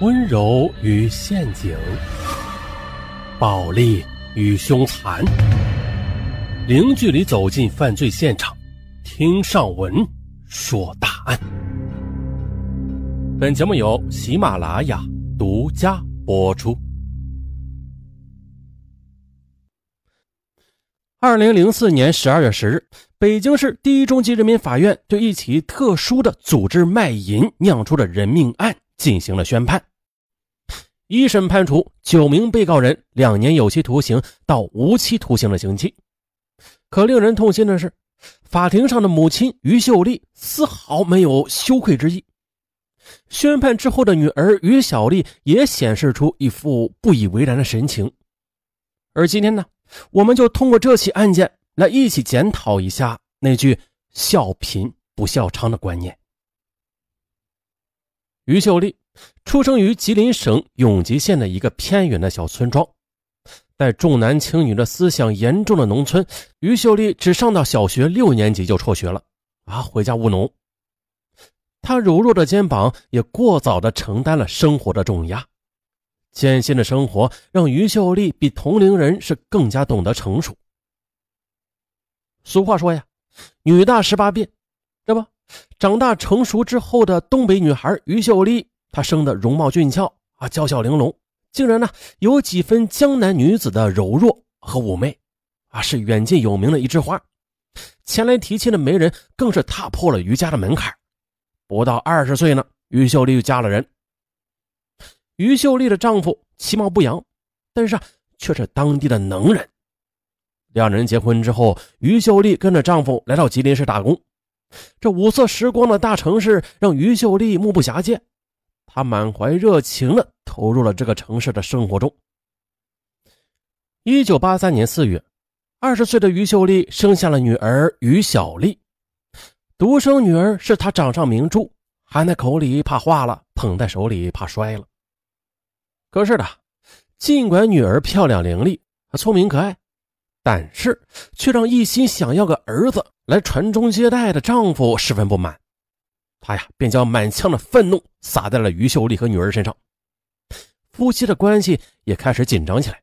温柔与陷阱，暴力与凶残，零距离走进犯罪现场，听上文说大案。本节目由喜马拉雅独家播出。二零零四年十二月十日，北京市第一中级人民法院对一起特殊的组织卖淫酿出的人命案进行了宣判。一审判处九名被告人两年有期徒刑到无期徒刑的刑期。可令人痛心的是，法庭上的母亲于秀丽丝毫没有羞愧之意。宣判之后的女儿于小丽也显示出一副不以为然的神情。而今天呢，我们就通过这起案件来一起检讨一下那句“笑贫不笑娼”的观念。于秀丽。出生于吉林省永吉县的一个偏远的小村庄，在重男轻女的思想严重的农村，于秀丽只上到小学六年级就辍学了，啊，回家务农。她柔弱的肩膀也过早的承担了生活的重压，艰辛的生活让于秀丽比同龄人是更加懂得成熟。俗话说呀，女大十八变，这不，长大成熟之后的东北女孩于秀丽。她生的容貌俊俏啊，娇小玲珑，竟然呢有几分江南女子的柔弱和妩媚，啊，是远近有名的一枝花。前来提亲的媒人更是踏破了于家的门槛。不到二十岁呢，于秀丽就嫁了人。于秀丽的丈夫其貌不扬，但是啊，却是当地的能人。两人结婚之后，于秀丽跟着丈夫来到吉林市打工。这五色时光的大城市让于秀丽目不暇接。他满怀热情的投入了这个城市的生活中。一九八三年四月，二十岁的于秀丽生下了女儿于小丽。独生女儿是她掌上明珠，含在口里怕化了，捧在手里怕摔了。可是的，尽管女儿漂亮伶俐、聪明可爱，但是却让一心想要个儿子来传宗接代的丈夫十分不满。他呀，便将满腔的愤怒撒在了于秀丽和女儿身上，夫妻的关系也开始紧张起来。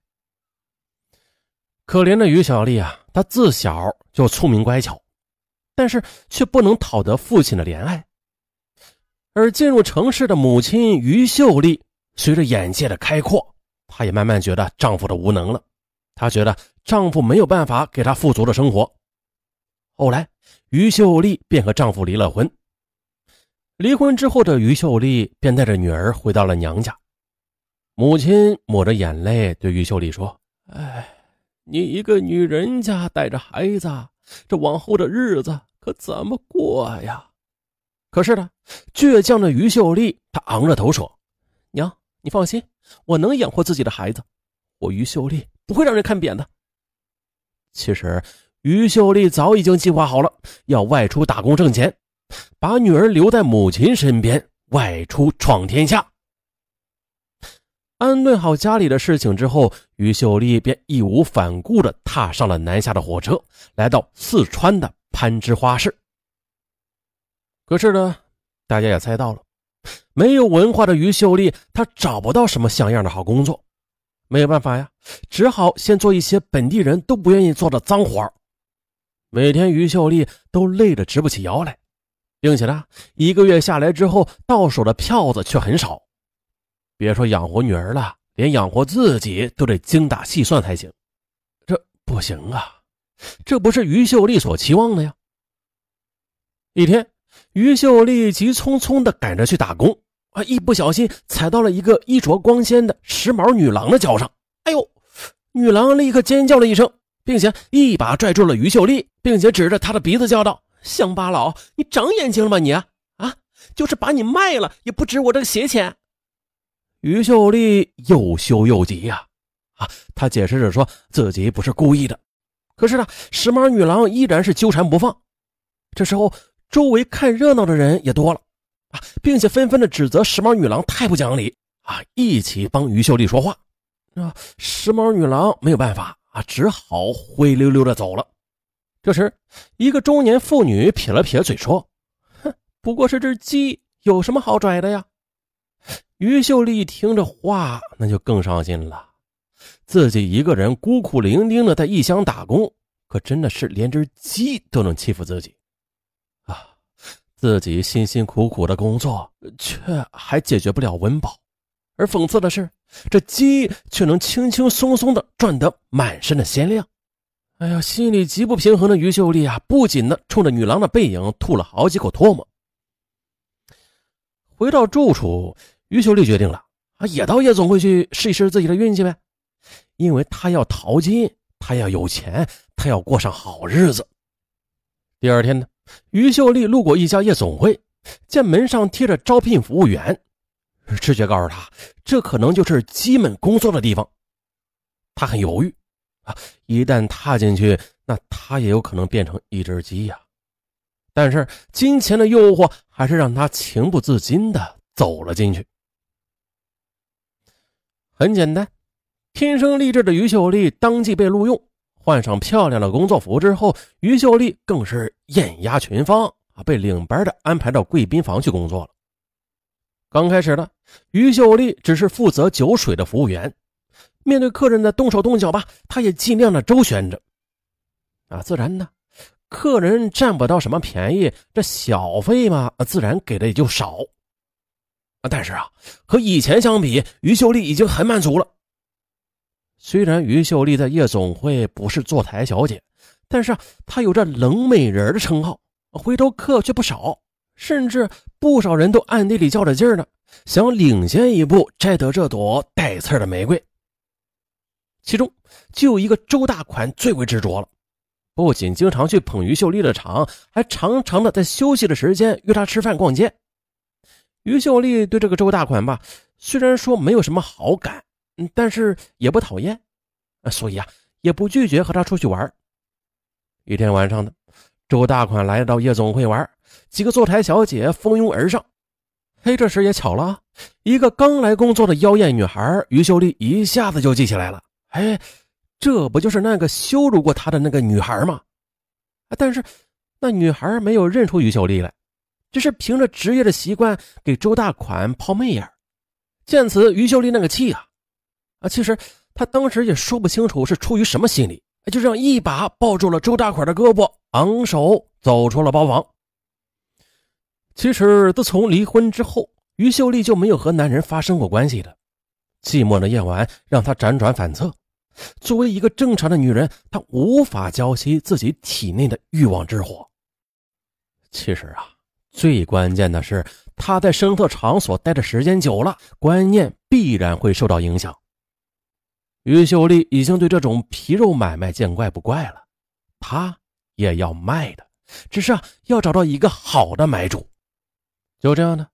可怜的于小丽啊，她自小就聪明乖巧，但是却不能讨得父亲的怜爱。而进入城市的母亲于秀丽，随着眼界的开阔，她也慢慢觉得丈夫的无能了。她觉得丈夫没有办法给她富足的生活。后来，于秀丽便和丈夫离了婚。离婚之后的于秀丽便带着女儿回到了娘家，母亲抹着眼泪对于秀丽说：“哎，你一个女人家带着孩子，这往后的日子可怎么过呀？”可是呢，倔强的于秀丽她昂着头说：“娘，你放心，我能养活自己的孩子，我于秀丽不会让人看扁的。”其实，于秀丽早已经计划好了要外出打工挣钱。把女儿留在母亲身边，外出闯天下。安顿好家里的事情之后，于秀丽便义无反顾地踏上了南下的火车，来到四川的攀枝花市。可是呢，大家也猜到了，没有文化的于秀丽，她找不到什么像样的好工作，没有办法呀，只好先做一些本地人都不愿意做的脏活每天，于秀丽都累得直不起腰来。并且呢，一个月下来之后，到手的票子却很少。别说养活女儿了，连养活自己都得精打细算才行。这不行啊！这不是于秀丽所期望的呀。一天，于秀丽急匆匆地赶着去打工，啊，一不小心踩到了一个衣着光鲜的时髦女郎的脚上。哎呦！女郎立刻尖叫了一声，并且一把拽住了于秀丽，并且指着她的鼻子叫道。乡巴佬，你长眼睛了吗？你啊，就是把你卖了也不值我这个鞋钱。于秀丽又羞又急呀，啊，她解释着说自己不是故意的。可是呢，时髦女郎依然是纠缠不放。这时候，周围看热闹的人也多了啊，并且纷纷的指责时髦女郎太不讲理啊，一起帮于秀丽说话。啊，时髦女郎没有办法啊，只好灰溜溜的走了。这时，一个中年妇女撇了撇嘴说：“哼，不过是只鸡，有什么好拽的呀？”于秀丽一听这话，那就更伤心了。自己一个人孤苦伶仃的在异乡打工，可真的是连只鸡都能欺负自己啊！自己辛辛苦苦的工作，却还解决不了温饱，而讽刺的是，这鸡却能轻轻松松的赚得满身的鲜亮。哎呀，心里极不平衡的于秀丽啊，不仅呢冲着女郎的背影吐了好几口唾沫。回到住处，于秀丽决定了啊，也到夜总会去试一试自己的运气呗。因为他要淘金，他要有钱，他要过上好日子。第二天呢，于秀丽路过一家夜总会，见门上贴着招聘服务员，直觉告诉他，这可能就是鸡们工作的地方。他很犹豫啊，一旦踏进去，那他也有可能变成一只鸡呀。但是金钱的诱惑还是让他情不自禁的走了进去。很简单。天生丽质的于秀丽当即被录用，换上漂亮的工作服之后，于秀丽更是艳压群芳啊！被领班的安排到贵宾房去工作了。刚开始呢，于秀丽只是负责酒水的服务员，面对客人的动手动脚吧，他也尽量的周旋着。啊，自然呢，客人占不到什么便宜，这小费嘛，自然给的也就少。啊，但是啊，和以前相比，于秀丽已经很满足了。虽然于秀丽在夜总会不是坐台小姐，但是她有着冷美人的称号，回头客却不少，甚至不少人都暗地里较着劲儿呢，想领先一步摘得这朵带刺的玫瑰。其中就有一个周大款最为执着了，不仅经常去捧于秀丽的场，还常常的在休息的时间约她吃饭逛街。于秀丽对这个周大款吧，虽然说没有什么好感。嗯，但是也不讨厌，所以啊，也不拒绝和他出去玩。一天晚上的，周大款来到夜总会玩，几个坐台小姐蜂拥而上。嘿，这时也巧了，一个刚来工作的妖艳女孩于秀丽一下子就记起来了。哎，这不就是那个羞辱过她的那个女孩吗？但是那女孩没有认出于秀丽来，只是凭着职业的习惯给周大款抛媚眼。见此，于秀丽那个气啊！啊，其实她当时也说不清楚是出于什么心理，就这样一把抱住了周大款的胳膊，昂首走出了包房。其实自从离婚之后，于秀丽就没有和男人发生过关系的。寂寞的夜晚让她辗转反侧。作为一个正常的女人，她无法浇熄自己体内的欲望之火。其实啊，最关键的是她在声色场所待的时间久了，观念必然会受到影响。于秀丽已经对这种皮肉买卖见怪不怪了，她也要卖的，只是啊，要找到一个好的买主。就这样呢，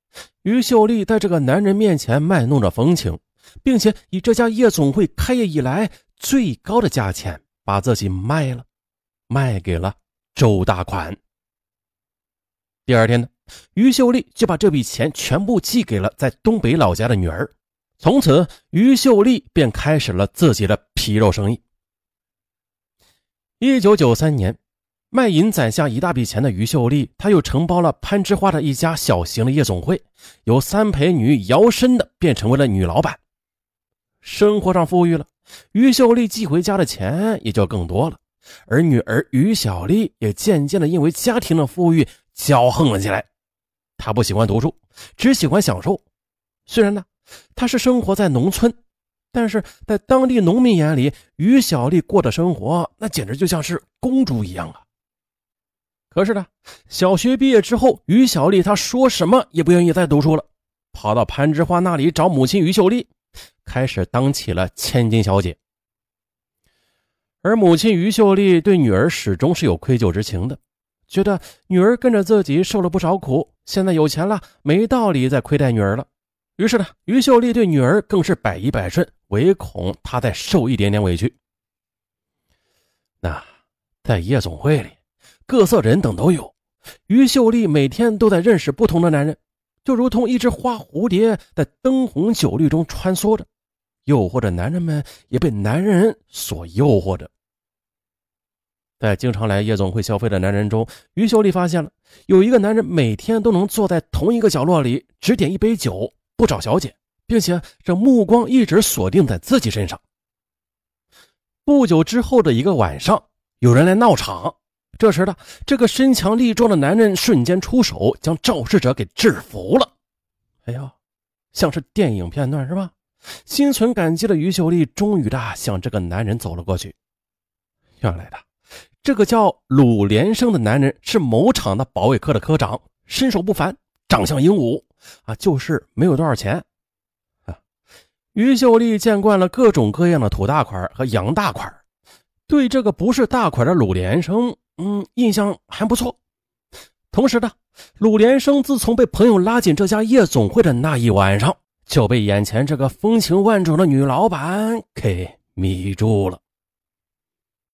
于秀丽在这个男人面前卖弄着风情，并且以这家夜总会开业以来最高的价钱把自己卖了，卖给了周大款。第二天呢，于秀丽就把这笔钱全部寄给了在东北老家的女儿。从此，于秀丽便开始了自己的皮肉生意。一九九三年，卖淫攒下一大笔钱的于秀丽，她又承包了攀枝花的一家小型的夜总会，由三陪女摇身的变成为了女老板。生活上富裕了，于秀丽寄回家的钱也就更多了，而女儿于小丽也渐渐的因为家庭的富裕骄横了起来。她不喜欢读书，只喜欢享受。虽然呢。她是生活在农村，但是在当地农民眼里，于小丽过的生活那简直就像是公主一样啊。可是呢，小学毕业之后，于小丽她说什么也不愿意再读书了，跑到攀枝花那里找母亲于秀丽，开始当起了千金小姐。而母亲于秀丽对女儿始终是有愧疚之情的，觉得女儿跟着自己受了不少苦，现在有钱了，没道理再亏待女儿了。于是呢，于秀丽对女儿更是百依百顺，唯恐她再受一点点委屈。那在夜总会里，各色人等都有，于秀丽每天都在认识不同的男人，就如同一只花蝴蝶在灯红酒绿中穿梭着，诱惑着男人们，也被男人所诱惑着。在经常来夜总会消费的男人中，于秀丽发现了有一个男人每天都能坐在同一个角落里，只点一杯酒。不找小姐，并且这目光一直锁定在自己身上。不久之后的一个晚上，有人来闹场。这时的这个身强力壮的男人瞬间出手，将肇事者给制服了。哎呀，像是电影片段是吧？心存感激的于秀丽终于的向这个男人走了过去。原来的这个叫鲁连生的男人是某厂的保卫科的科长，身手不凡，长相英武啊，就是没有多少钱。于秀丽见惯了各种各样的土大款和洋大款，对这个不是大款的鲁连生，嗯，印象还不错。同时呢，鲁连生自从被朋友拉进这家夜总会的那一晚上，就被眼前这个风情万种的女老板给迷住了。